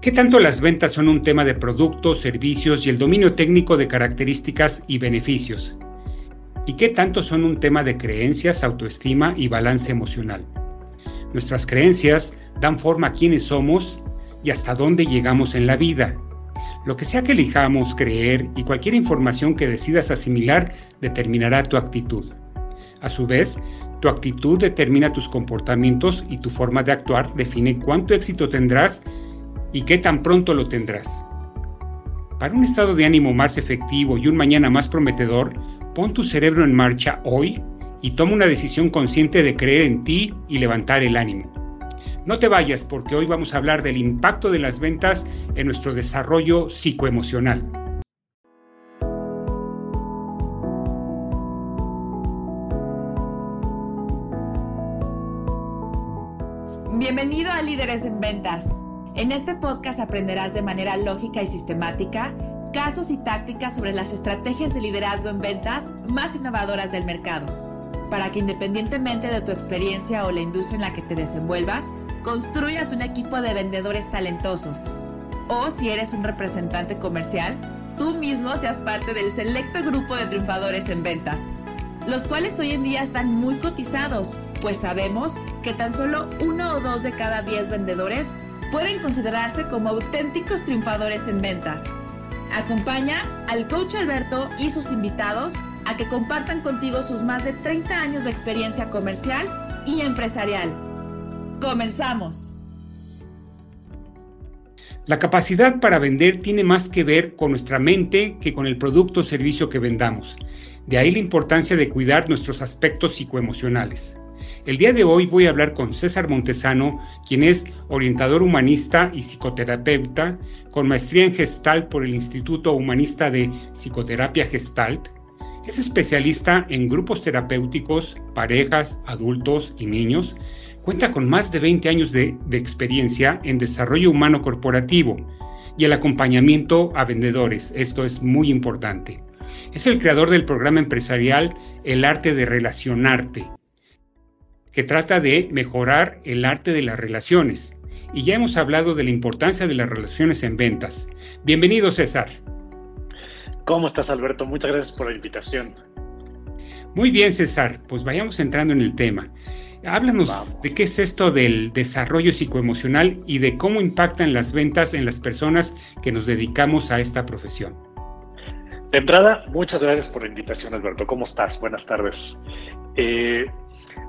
¿Qué tanto las ventas son un tema de productos, servicios y el dominio técnico de características y beneficios? ¿Y qué tanto son un tema de creencias, autoestima y balance emocional? Nuestras creencias dan forma a quiénes somos y hasta dónde llegamos en la vida. Lo que sea que elijamos creer y cualquier información que decidas asimilar determinará tu actitud. A su vez, tu actitud determina tus comportamientos y tu forma de actuar define cuánto éxito tendrás y qué tan pronto lo tendrás. Para un estado de ánimo más efectivo y un mañana más prometedor, pon tu cerebro en marcha hoy y toma una decisión consciente de creer en ti y levantar el ánimo. No te vayas porque hoy vamos a hablar del impacto de las ventas en nuestro desarrollo psicoemocional. Bienvenido a Líderes en Ventas en este podcast aprenderás de manera lógica y sistemática casos y tácticas sobre las estrategias de liderazgo en ventas más innovadoras del mercado, para que independientemente de tu experiencia o la industria en la que te desenvuelvas, construyas un equipo de vendedores talentosos. O si eres un representante comercial, tú mismo seas parte del selecto grupo de triunfadores en ventas, los cuales hoy en día están muy cotizados, pues sabemos que tan solo uno o dos de cada diez vendedores pueden considerarse como auténticos triunfadores en ventas. Acompaña al coach Alberto y sus invitados a que compartan contigo sus más de 30 años de experiencia comercial y empresarial. Comenzamos. La capacidad para vender tiene más que ver con nuestra mente que con el producto o servicio que vendamos. De ahí la importancia de cuidar nuestros aspectos psicoemocionales. El día de hoy voy a hablar con César Montesano, quien es orientador humanista y psicoterapeuta, con maestría en Gestalt por el Instituto Humanista de Psicoterapia Gestalt. Es especialista en grupos terapéuticos, parejas, adultos y niños. Cuenta con más de 20 años de, de experiencia en desarrollo humano corporativo y el acompañamiento a vendedores. Esto es muy importante. Es el creador del programa empresarial El arte de relacionarte, que trata de mejorar el arte de las relaciones. Y ya hemos hablado de la importancia de las relaciones en ventas. Bienvenido, César. ¿Cómo estás, Alberto? Muchas gracias por la invitación. Muy bien, César. Pues vayamos entrando en el tema. Háblanos de qué es esto del desarrollo psicoemocional y de cómo impactan las ventas en las personas que nos dedicamos a esta profesión. De entrada, muchas gracias por la invitación, Alberto. ¿Cómo estás? Buenas tardes. Eh,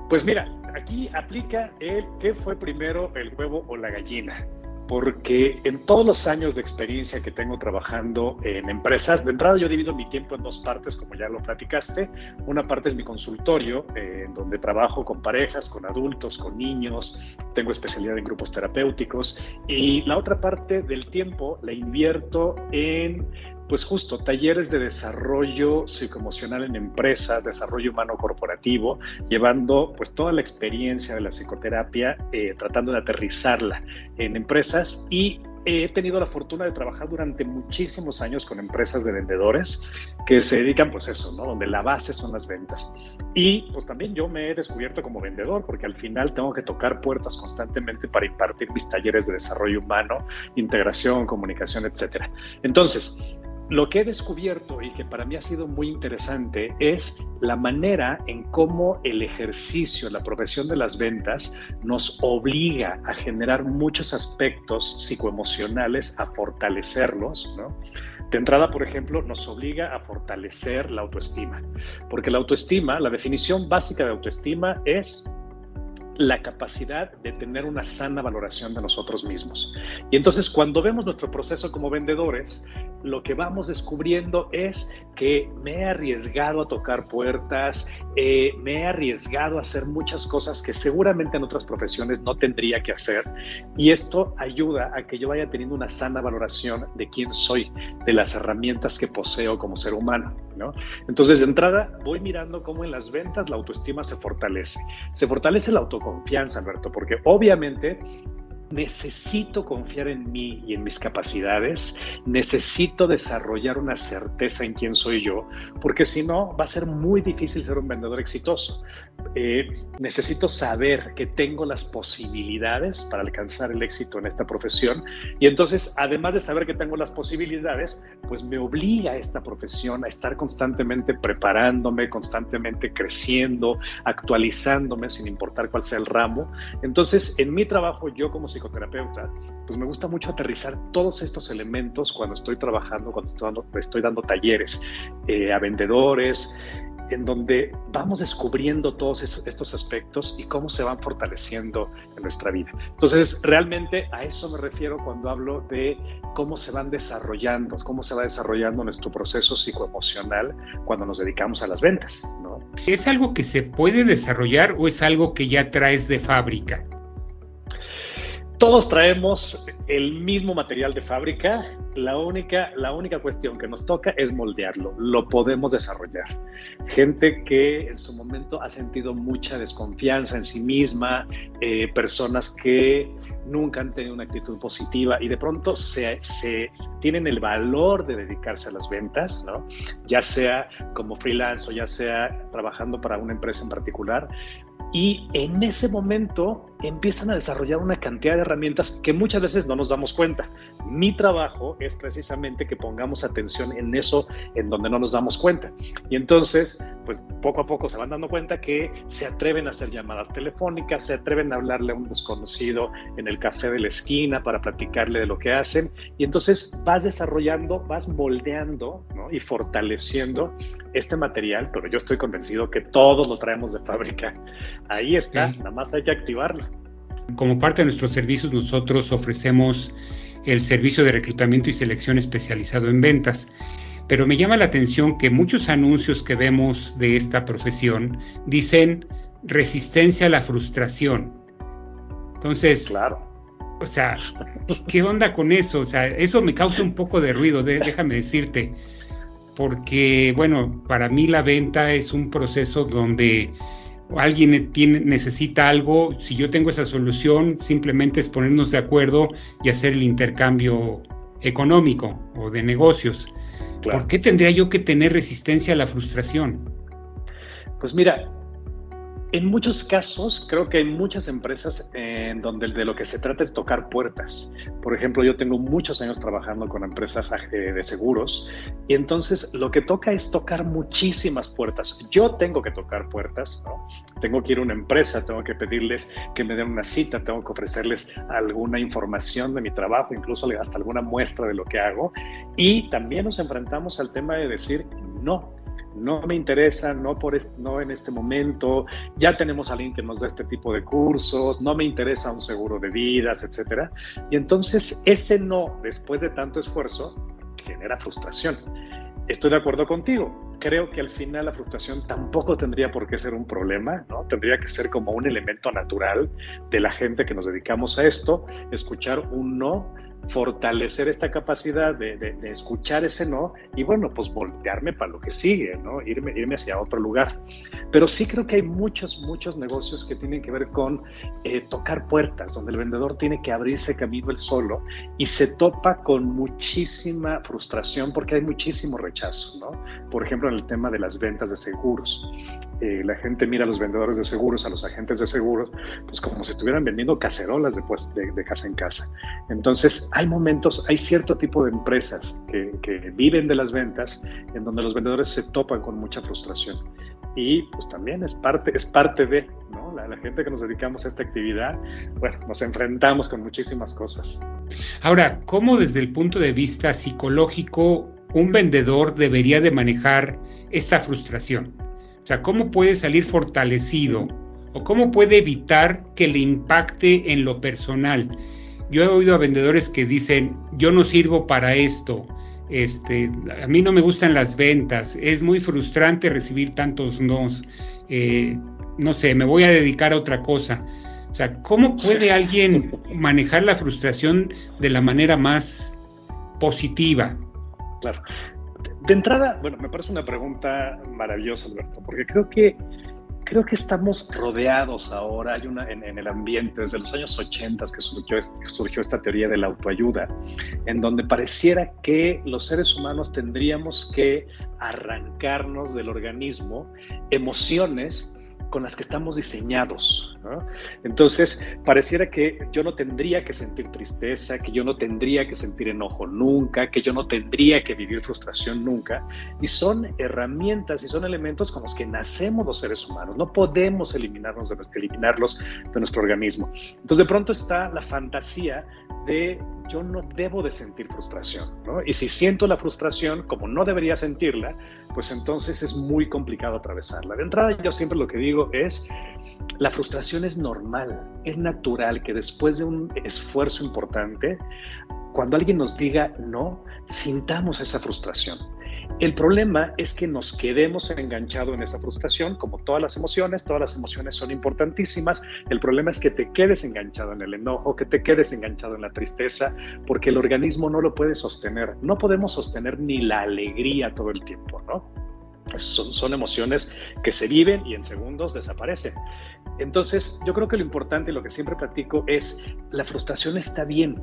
pues mira, aquí aplica el qué fue primero el huevo o la gallina porque en todos los años de experiencia que tengo trabajando en empresas, de entrada yo divido mi tiempo en dos partes, como ya lo platicaste. Una parte es mi consultorio, eh, en donde trabajo con parejas, con adultos, con niños, tengo especialidad en grupos terapéuticos, y la otra parte del tiempo la invierto en pues justo talleres de desarrollo psicoemocional en empresas, desarrollo humano corporativo, llevando pues toda la experiencia de la psicoterapia, eh, tratando de aterrizarla en empresas y he tenido la fortuna de trabajar durante muchísimos años con empresas de vendedores que se dedican pues eso, ¿no? Donde la base son las ventas. Y pues también yo me he descubierto como vendedor porque al final tengo que tocar puertas constantemente para impartir mis talleres de desarrollo humano, integración, comunicación, etcétera. Entonces, lo que he descubierto y que para mí ha sido muy interesante es la manera en cómo el ejercicio, la profesión de las ventas nos obliga a generar muchos aspectos psicoemocionales, a fortalecerlos. De entrada, por ejemplo, nos obliga a fortalecer la autoestima, porque la autoestima, la definición básica de autoestima es la capacidad de tener una sana valoración de nosotros mismos. Y entonces cuando vemos nuestro proceso como vendedores, lo que vamos descubriendo es que me he arriesgado a tocar puertas, eh, me he arriesgado a hacer muchas cosas que seguramente en otras profesiones no tendría que hacer. Y esto ayuda a que yo vaya teniendo una sana valoración de quién soy, de las herramientas que poseo como ser humano. ¿no? Entonces, de entrada, voy mirando cómo en las ventas la autoestima se fortalece. Se fortalece la autoconfianza, Alberto, porque obviamente necesito confiar en mí y en mis capacidades, necesito desarrollar una certeza en quién soy yo, porque si no va a ser muy difícil ser un vendedor exitoso. Eh, necesito saber que tengo las posibilidades para alcanzar el éxito en esta profesión y entonces, además de saber que tengo las posibilidades, pues me obliga esta profesión a estar constantemente preparándome, constantemente creciendo, actualizándome sin importar cuál sea el ramo. Entonces, en mi trabajo, yo como psicoterapeuta, pues me gusta mucho aterrizar todos estos elementos cuando estoy trabajando, cuando estoy dando, estoy dando talleres eh, a vendedores, en donde vamos descubriendo todos estos aspectos y cómo se van fortaleciendo en nuestra vida. Entonces, realmente a eso me refiero cuando hablo de cómo se van desarrollando, cómo se va desarrollando nuestro proceso psicoemocional cuando nos dedicamos a las ventas. ¿no? ¿Es algo que se puede desarrollar o es algo que ya traes de fábrica? Todos traemos el mismo material de fábrica, la única, la única cuestión que nos toca es moldearlo, lo podemos desarrollar. Gente que en su momento ha sentido mucha desconfianza en sí misma, eh, personas que nunca han tenido una actitud positiva y de pronto se, tienen el valor de dedicarse a las ventas, ¿no? ya sea como freelance o ya sea trabajando para una empresa en particular, y en ese momento empiezan a desarrollar una cantidad de herramientas que muchas veces no nos damos cuenta. Mi trabajo es precisamente que pongamos atención en eso en donde no nos damos cuenta. Y entonces, pues poco a poco se van dando cuenta que se atreven a hacer llamadas telefónicas, se atreven a hablarle a un desconocido en el café de la esquina para platicarle de lo que hacen. Y entonces vas desarrollando, vas moldeando y fortaleciendo este material, pero yo estoy convencido que todos lo traemos de fábrica. Ahí está, nada más hay que activarlo. Como parte de nuestros servicios, nosotros ofrecemos el servicio de reclutamiento y selección especializado en ventas. Pero me llama la atención que muchos anuncios que vemos de esta profesión dicen resistencia a la frustración. Entonces, claro. O sea, ¿qué onda con eso? O sea, eso me causa un poco de ruido, déjame decirte porque, bueno, para mí la venta es un proceso donde alguien tiene, necesita algo, si yo tengo esa solución, simplemente es ponernos de acuerdo y hacer el intercambio económico o de negocios. ¿Por qué tendría yo que tener resistencia a la frustración? Pues mira, en muchos casos, creo que hay muchas empresas en donde de lo que se trata es tocar puertas. Por ejemplo, yo tengo muchos años trabajando con empresas eh, de seguros y entonces lo que toca es tocar muchísimas puertas. Yo tengo que tocar puertas. Tengo que ir a una empresa, tengo que pedirles que me den una cita, tengo que ofrecerles alguna información de mi trabajo, incluso hasta alguna muestra de lo que hago. Y también nos enfrentamos al tema de decir no no me interesa, no, por no en este momento, ya tenemos a alguien que nos da este tipo de cursos, no me interesa un seguro de vidas, etcétera. Y entonces ese no, después de tanto esfuerzo, genera frustración. Estoy de acuerdo contigo. Creo que al final la frustración tampoco tendría por qué ser un problema, ¿no? Tendría que ser como un elemento natural de la gente que nos dedicamos a esto, escuchar un no fortalecer esta capacidad de, escuchar ese no y bueno, pues voltearme para lo que sigue, ¿no? Irme, irme hacia otro lugar. Pero sí creo que hay muchos, muchos negocios que tienen que ver con eh, tocar puertas, donde el vendedor tiene que abrirse camino él solo y se topa con muchísima frustración porque hay muchísimo rechazo, ¿no? Por ejemplo, en el tema de las ventas de seguros. Eh, la gente mira a los vendedores de seguros, a los agentes de seguros, pues como si estuvieran vendiendo cacerolas de, de casa en casa. Entonces, hay momentos, hay cierto tipo de empresas que, viven de las ventas en donde los vendedores se topan con mucha frustración. Y pues también es parte, es parte de. La, la, gente que nos dedicamos a esta actividad, bueno, nos enfrentamos con muchísimas cosas. Ahora, ¿cómo desde el punto de vista psicológico un vendedor debería de manejar esta frustración? O sea, ¿cómo puede salir fortalecido o cómo puede evitar que le impacte en lo personal? yo he oído a vendedores que dicen, yo no sirvo para esto, este, a mí no me gustan las ventas, es muy frustrante recibir tantos nos, eh, no sé, me voy a dedicar a otra cosa. O sea, ¿cómo puede alguien manejar la frustración de la manera más positiva? Claro. De entrada, bueno, me parece una pregunta maravillosa, Alberto, porque creo que creo que estamos rodeados ahora, en, el ambiente, desde los años 80 que surgió esta teoría de la autoayuda, en donde pareciera que los seres humanos tendríamos que arrancarnos del organismo emociones con las que estamos diseñados. Entonces, pareciera que yo no tendría que sentir tristeza, que yo no tendría que sentir enojo nunca, que yo no tendría que vivir frustración nunca. Y son herramientas y son elementos con los que nacemos los seres humanos. No podemos eliminarnos de, eliminarlos de nuestro organismo. Entonces, de pronto está la fantasía de yo no debo de sentir frustración, Y si siento la frustración, como no debería sentirla, pues entonces es muy complicado atravesarla. De entrada, yo siempre lo que digo es, la frustración es normal, es natural que después de un esfuerzo importante, cuando alguien nos diga no, sintamos esa frustración. El problema es que nos quedemos enganchados en esa frustración, como todas las emociones, todas las emociones son importantísimas. El problema es que te quedes enganchado en el enojo, que te quedes enganchado en la tristeza, porque el organismo no lo puede sostener. No podemos sostener ni la alegría todo el tiempo, ¿no? Son, son, emociones que se viven y en segundos desaparecen. Entonces, yo creo que lo importante y lo que siempre platico es, la frustración está bien.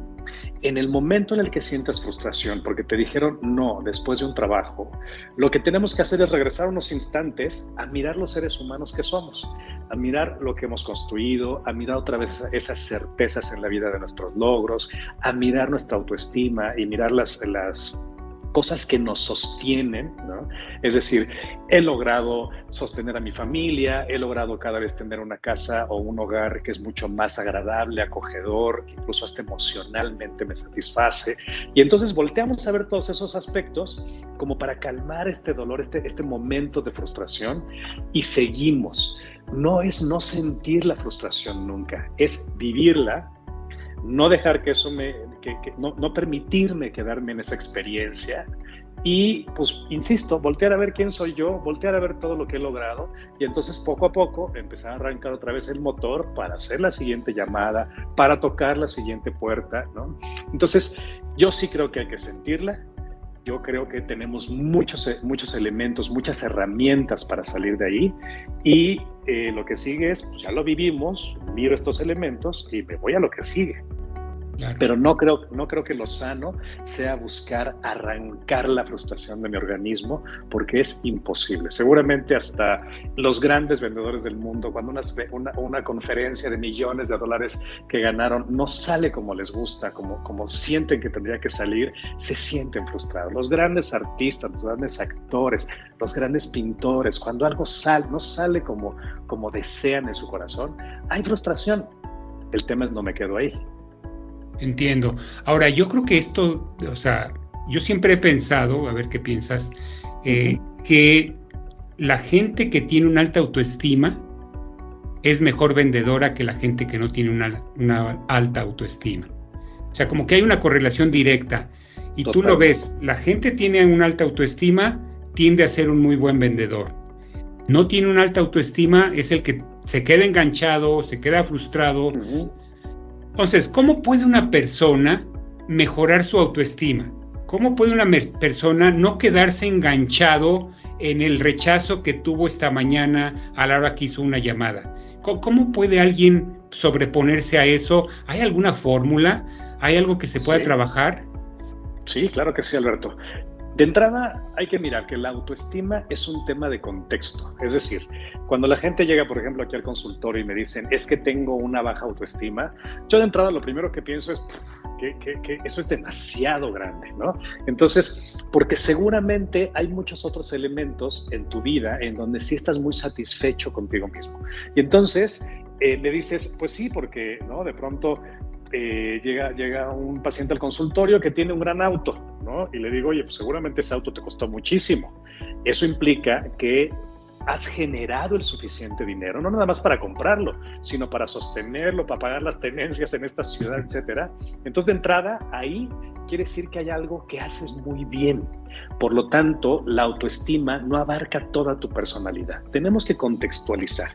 En el momento en el que sientas frustración porque te dijeron no después de un trabajo, lo que tenemos que hacer es regresar unos instantes a mirar los seres humanos que somos, a mirar lo que hemos construido, a mirar otra vez esas certezas en la vida de nuestros logros, a mirar nuestra autoestima y mirar las, las cosas que nos sostienen, ¿no? Es decir, he logrado sostener a mi familia, he logrado cada vez tener una casa o un hogar que es mucho más agradable, acogedor, incluso hasta emocionalmente me satisface. Y entonces volteamos a ver todos esos aspectos como para calmar este dolor, este, este momento de frustración y seguimos. No es no sentir la frustración nunca, es vivirla no dejar que eso me, no, permitirme quedarme en esa experiencia y pues, insisto, voltear a ver quién soy yo, voltear a ver todo lo que he logrado y entonces poco a poco empezar a arrancar otra vez el motor para hacer la siguiente llamada, para tocar la siguiente puerta, ¿no? Entonces, yo sí creo que hay que sentirla, yo creo que tenemos muchos, muchos elementos, muchas herramientas para salir de ahí y eh, lo que sigue es, pues ya lo vivimos, miro estos elementos y me voy a lo que sigue. Pero no creo, no creo que lo sano sea buscar arrancar la frustración de mi organismo, porque es imposible. Seguramente hasta los grandes vendedores del mundo, cuando una, conferencia de millones de dólares que ganaron no sale como les gusta, como, como sienten que tendría que salir, se sienten frustrados. Los grandes artistas, los grandes actores, los grandes pintores, cuando algo sale, no sale como, como desean en su corazón, hay frustración. El tema es no me quedo ahí. Entiendo. Ahora, yo creo que esto, o sea, yo siempre he pensado, a ver qué piensas, eh, que la gente que tiene una alta autoestima es mejor vendedora que la gente que no tiene una, alta autoestima. O sea, como que hay una correlación directa. Y tú lo ves, la gente tiene una alta autoestima, tiende a ser un muy buen vendedor. No tiene una alta autoestima, es el que se queda enganchado, se queda frustrado, entonces, ¿cómo puede una persona mejorar su autoestima? ¿Cómo puede una persona no quedarse enganchado en el rechazo que tuvo esta mañana a la hora que hizo una llamada? ¿Cómo, puede alguien sobreponerse a eso? ¿Hay alguna fórmula? ¿Hay algo que se pueda trabajar? Sí, claro que sí, Alberto. De entrada, hay que mirar que la autoestima es un tema de contexto. Es decir, cuando la gente llega, por ejemplo, aquí al consultorio y me dicen, es que tengo una baja autoestima, yo de entrada lo primero que pienso es que, que, eso es demasiado grande, ¿no? Entonces, porque seguramente hay muchos otros elementos en tu vida en donde sí estás muy satisfecho contigo mismo. Y entonces, eh, le dices, pues sí, porque ¿no? de pronto eh, llega, llega un paciente al consultorio que tiene un gran auto, ¿no? Y le digo, oye, pues seguramente ese auto te costó muchísimo. Eso implica que has generado el suficiente dinero, no nada más para comprarlo, sino para sostenerlo, para pagar las tenencias en esta ciudad, etcétera. Entonces, de entrada, ahí quiere decir que hay algo que haces muy bien. Por lo tanto, la autoestima no abarca toda tu personalidad. Tenemos que contextualizar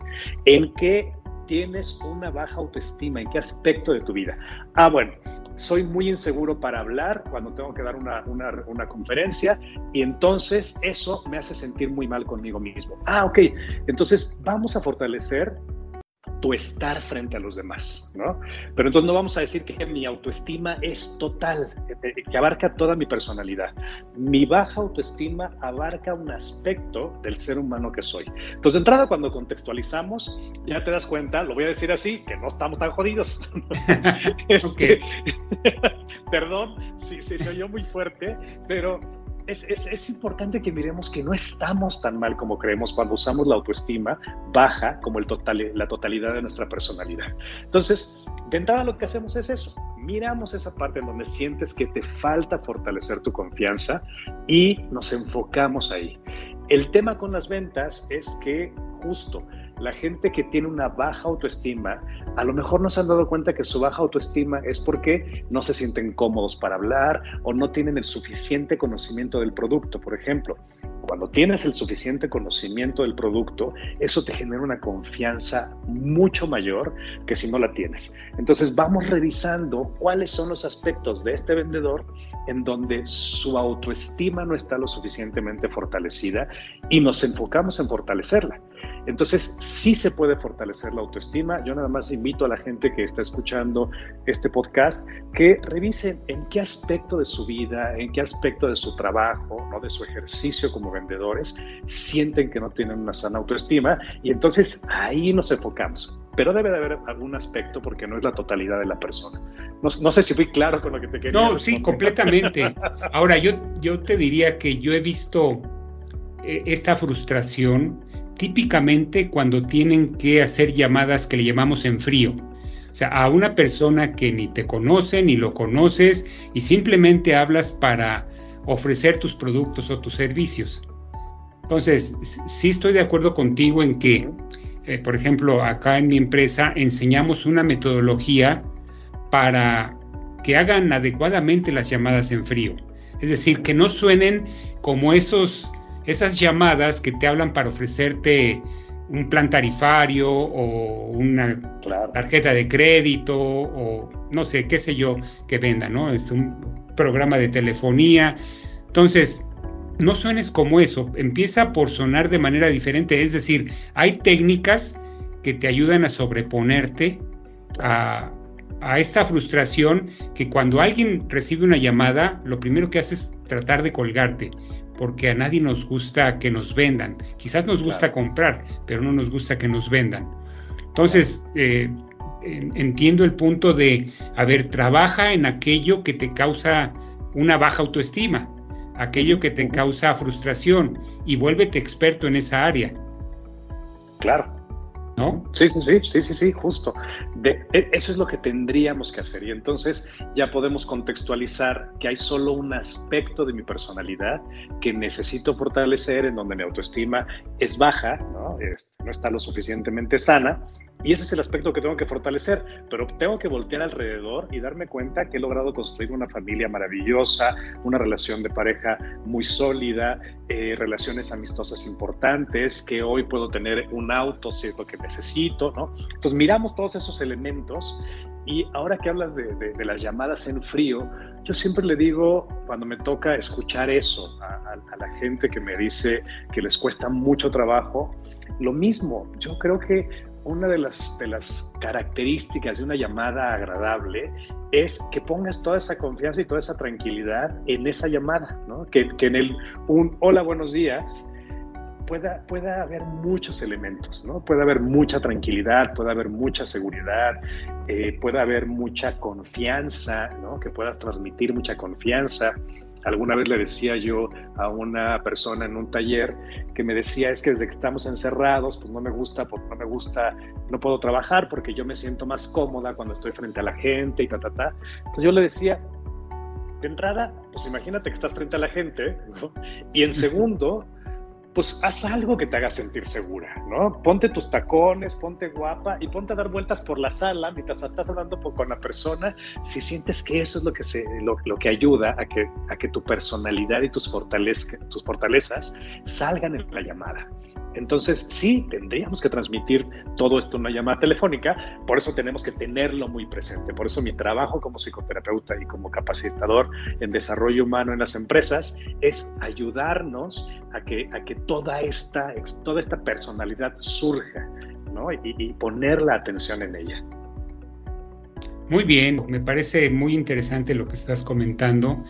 en qué tienes una baja autoestima? ¿En qué aspecto de tu vida? Ah, bueno, soy muy inseguro para hablar cuando tengo que dar una, una, conferencia y entonces eso me hace sentir muy mal conmigo mismo. Ah, ok, entonces vamos a fortalecer tu estar frente a los demás, ¿no? Pero entonces no vamos a decir que mi autoestima es total, que abarca toda mi personalidad. Mi baja autoestima abarca un aspecto del ser humano que soy. Entonces, de entrada, cuando contextualizamos, ya te das cuenta, lo voy a decir así, que no estamos tan jodidos. este, perdón si se oyó muy fuerte, pero es, importante que miremos que no estamos tan mal como creemos cuando usamos la autoestima baja como el total, la totalidad de nuestra personalidad. Entonces, de entrada lo que hacemos es eso. Miramos esa parte donde sientes que te falta fortalecer tu confianza y nos enfocamos ahí. El tema con las ventas es que justo la gente que tiene una baja autoestima, a lo mejor no se han dado cuenta que su baja autoestima es porque no se sienten cómodos para hablar o no tienen el suficiente conocimiento del producto, por ejemplo. Cuando tienes el suficiente conocimiento del producto, eso te genera una confianza mucho mayor que si no la tienes. Entonces vamos revisando cuáles son los aspectos de este vendedor en donde su autoestima no está lo suficientemente fortalecida y nos enfocamos en fortalecerla. Entonces, sí se puede fortalecer la autoestima. Yo nada más invito a la gente que está escuchando este podcast que revisen en qué aspecto de su vida, en qué aspecto de su trabajo, ¿no? de su ejercicio como vendedores, sienten que no tienen una sana autoestima y entonces ahí nos enfocamos. Pero debe de haber algún aspecto porque no es la totalidad de la persona. No, sé si fui claro con lo que te quería No, sí, completamente. Ahora, yo, yo te diría que yo he visto eh, esta frustración típicamente cuando tienen que hacer llamadas que le llamamos en frío. O sea, a una persona que ni te conoce, ni lo conoces, y simplemente hablas para ofrecer tus productos o tus servicios. Entonces, sí estoy de acuerdo contigo en que, eh, por ejemplo, acá en mi empresa enseñamos una metodología para que hagan adecuadamente las llamadas en frío. Es decir, que no suenen como esos esas llamadas que te hablan para ofrecerte un plan tarifario o una tarjeta de crédito o no sé, qué sé yo, que venda, ¿no? Es un programa de telefonía. Entonces, no suenes como eso, empieza por sonar de manera diferente, es decir, hay técnicas que te ayudan a sobreponerte a, a esta frustración que cuando alguien recibe una llamada, lo primero que hace es tratar de colgarte porque a nadie nos gusta que nos vendan. Quizás nos gusta comprar, pero no nos gusta que nos vendan. Entonces, eh, entiendo el punto de, a ver, trabaja en aquello que te causa una baja autoestima, aquello que te causa frustración y vuélvete experto en esa área. Claro. ¿No? Sí, sí, sí, sí, sí, sí, justo. E, eso es lo que tendríamos que hacer y entonces ya podemos contextualizar que hay solo un aspecto de mi personalidad que necesito fortalecer, en donde mi autoestima es baja, ¿no? no está lo suficientemente sana y ese es el aspecto que tengo que fortalecer, pero tengo que voltear alrededor y darme cuenta que he logrado construir una familia maravillosa, una relación de pareja muy sólida, eh, relaciones amistosas importantes, que hoy puedo tener un auto, si es lo que necesito, ¿no? Entonces miramos todos esos elementos y ahora que hablas de, las llamadas en frío, yo siempre le digo, cuando me toca escuchar eso a, la gente que me dice que les cuesta mucho trabajo, lo mismo, yo creo que una de las, características de una llamada agradable es que pongas toda esa confianza y toda esa tranquilidad en esa llamada, ¿no? que, que en el un hola, buenos días, pueda, pueda haber muchos elementos, ¿no? Puede haber mucha tranquilidad, puede haber mucha seguridad, eh, puede haber mucha confianza, ¿no? Que puedas transmitir mucha confianza. Alguna vez le decía yo a una persona en un taller que me decía es que desde que estamos encerrados, pues no me gusta, porque no me gusta, no puedo trabajar porque yo me siento más cómoda cuando estoy frente a la gente y ta, ta, ta. Entonces yo le decía, de entrada, pues imagínate que estás frente a la gente, ¿no? Y en segundo, pues haz algo que te haga sentir segura, ¿no? Ponte tus tacones, ponte guapa y ponte a dar vueltas por la sala mientras estás hablando con la persona, si sientes que eso es lo que, se, lo, que ayuda a que, a que tu personalidad y tus, tus fortalezas salgan en la llamada. Entonces, sí, tendríamos que transmitir todo esto en una llamada telefónica, por eso tenemos que tenerlo muy presente. Por eso mi trabajo como psicoterapeuta y como capacitador en desarrollo humano en las empresas es ayudarnos a que, a que toda, esta, toda esta personalidad surja ¿no? y, y poner la atención en ella. Muy bien, me parece muy interesante lo que estás comentando.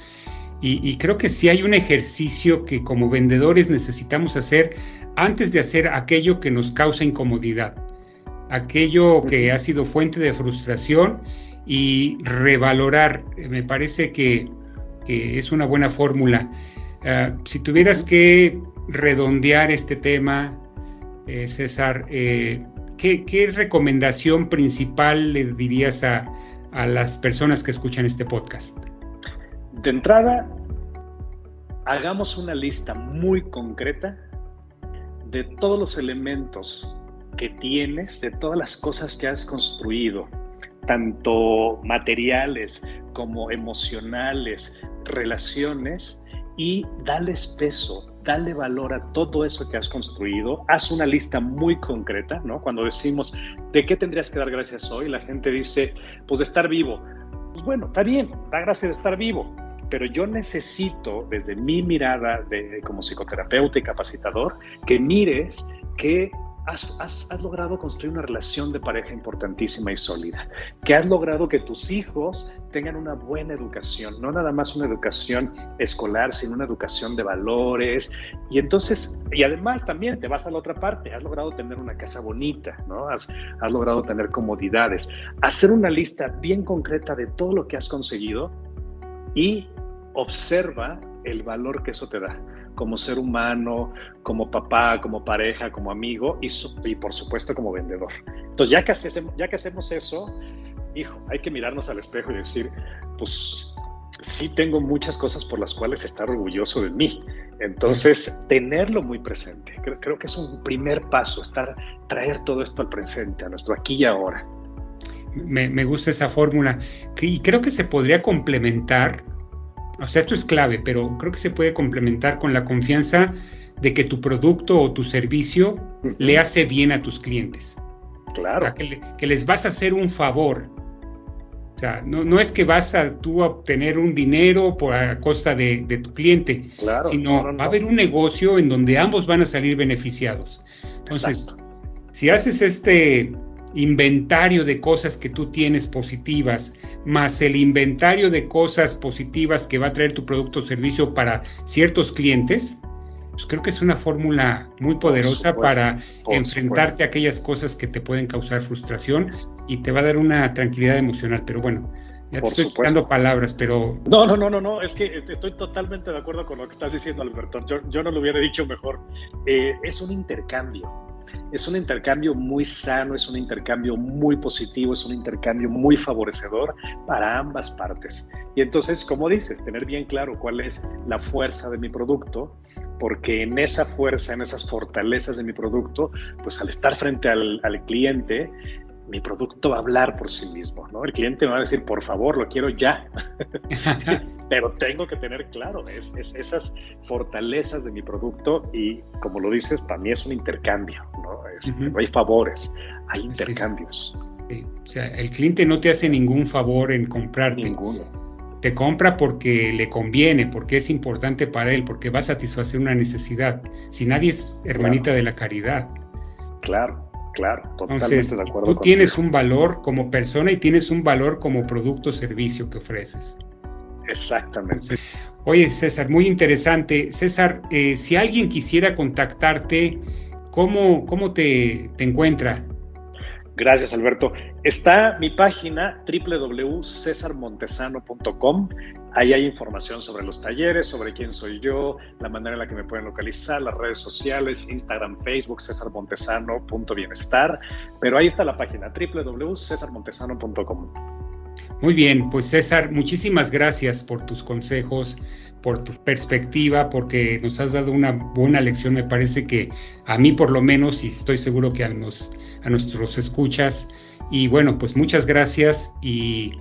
Y, creo que sí hay un ejercicio que como vendedores necesitamos hacer antes de hacer aquello que nos causa incomodidad, aquello que ha sido fuente de frustración y revalorar. Me parece que, es una buena fórmula. Ah, si tuvieras que redondear este tema, eh, César, eh, ¿qué, recomendación principal le dirías a, a las personas que escuchan este podcast? De entrada, hagamos una lista muy concreta de todos los elementos que tienes, de todas las cosas que has construido, tanto materiales como emocionales, relaciones, y dales peso, dale valor a todo eso que has construido. Haz una lista muy concreta, ¿no? Cuando decimos, ¿de qué tendrías que dar gracias hoy? La gente dice, pues de estar vivo. Pues bueno, está bien, da gracias de estar vivo, pero yo necesito, desde mi mirada de, como psicoterapeuta y capacitador, que mires que has, logrado construir una relación de pareja importantísima y sólida, que has logrado que tus hijos tengan una buena educación, no nada más una educación escolar, sino una educación de valores. Y entonces, y además también te vas a la otra parte, has logrado tener una casa bonita, ¿no? Has, has logrado tener comodidades. Hacer una lista bien concreta de todo lo que has conseguido y observa el valor que eso te da como ser humano, como papá, como pareja, como amigo y, por supuesto como vendedor. Entonces, ya que, hacemos, ya que hacemos eso, hijo, hay que mirarnos al espejo y decir, pues sí tengo muchas cosas por las cuales estar orgulloso de mí. Entonces, tenerlo muy presente. Creo, creo, que es un primer paso, estar, traer todo esto al presente, a nuestro aquí y ahora. Me, me gusta esa fórmula. Y creo que se podría complementar o sea, esto es clave, pero creo que se puede complementar con la confianza de que tu producto o tu servicio le hace bien a tus clientes. Claro. que, les vas a hacer un favor. O sea, no, es que vas a tú a obtener un dinero por a costa de, tu cliente, sino va a haber un negocio en donde ambos van a salir beneficiados. Entonces, si haces este inventario de cosas que tú tienes positivas, más el inventario de cosas positivas que va a traer tu producto o servicio para ciertos clientes, pues creo que es una fórmula muy poderosa para enfrentarte a aquellas cosas que te pueden causar frustración y te va a dar una tranquilidad emocional. Pero bueno, ya te estoy dando palabras, pero... No, no, no, no, no, es que estoy totalmente de acuerdo con lo que estás diciendo, Alberto. Yo, no lo hubiera dicho mejor. Eh, es un intercambio es un intercambio muy sano, es un intercambio muy positivo, es un intercambio muy favorecedor para ambas partes. Y entonces, como dices, tener bien claro cuál es la fuerza de mi producto, porque en esa fuerza, en esas fortalezas de mi producto, pues al estar frente al, cliente, mi producto va a hablar por sí mismo, ¿no? El cliente me va a decir, por favor, lo quiero ya. Pero tengo que tener claro es, esas fortalezas de mi producto y, como lo dices, para mí es un intercambio, ¿no? No hay favores, hay intercambios. O sea, el cliente no te hace ningún favor en comprarte. Ninguno. Te compra porque le conviene, porque es importante para él, porque va a satisfacer una necesidad. Si nadie es hermanita de la caridad. Claro, claro, totalmente de acuerdo. Tú tienes un valor como persona y tienes un valor como producto o servicio que ofreces. Exactamente. Oye, César, muy interesante. César, eh, si alguien quisiera contactarte, ¿cómo, cómo te, te encuentra? Gracias, Alberto. Está mi página www.cesarmontesano.com. Ahí hay información sobre los talleres, sobre quién soy yo, la manera en la que me pueden localizar, las redes sociales, Instagram, Facebook, cesarmontesano.bienestar. Pero ahí está la página www.cesarmontesano.com. Muy bien, pues César, muchísimas gracias por tus consejos, por tu perspectiva, porque nos has dado una buena lección. Me parece que a mí por lo menos, y estoy seguro que a, a nuestros escuchas. Y bueno, pues muchas gracias y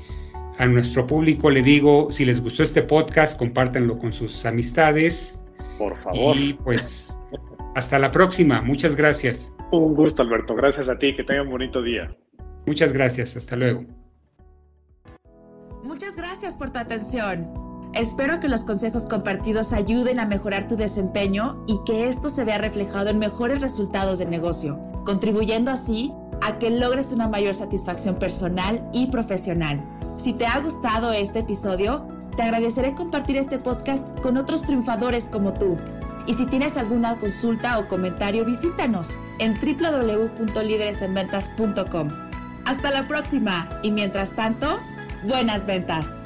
a nuestro público le digo, si les gustó este podcast, compártanlo con sus amistades. Por favor. Y pues Hasta la próxima, muchas gracias. Un gusto, Alberto. Gracias a ti. Que tengan un bonito día. Muchas gracias. Hasta luego. Muchas gracias por tu atención. Espero que los consejos compartidos ayuden a mejorar tu desempeño y que esto se vea reflejado en mejores resultados de negocio, contribuyendo así a que logres una mayor satisfacción personal y profesional. Si te ha gustado este episodio, te agradeceré compartir este podcast con otros triunfadores como tú. Y si tienes alguna consulta o comentario, visítanos en www.lideresenventas.com. Hasta la próxima y mientras tanto, buenas ventas.